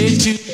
into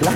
La